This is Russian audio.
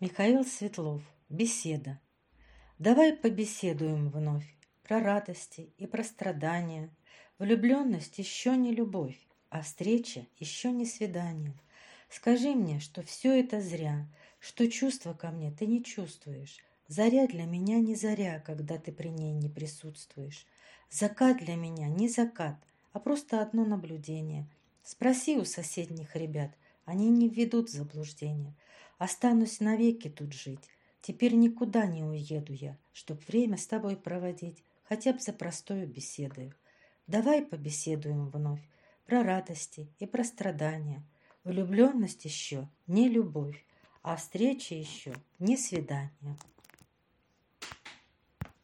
Михаил Светлов. Беседа. Давай побеседуем вновь про радости и про страдания. Влюбленность еще не любовь, а встреча еще не свидание. Скажи мне, что все это зря, что чувства ко мне ты не чувствуешь. Заря для меня не заря, когда ты при ней не присутствуешь. Закат для меня не закат, а просто одно наблюдение. Спроси у соседних ребят, они не введут в заблуждение. Останусь навеки тут жить. Теперь никуда не уеду я, чтоб время с тобой проводить, хотя бы за простою беседою. Давай побеседуем вновь про радости и про страдания. Влюбленность еще не любовь, а встреча еще не свидание.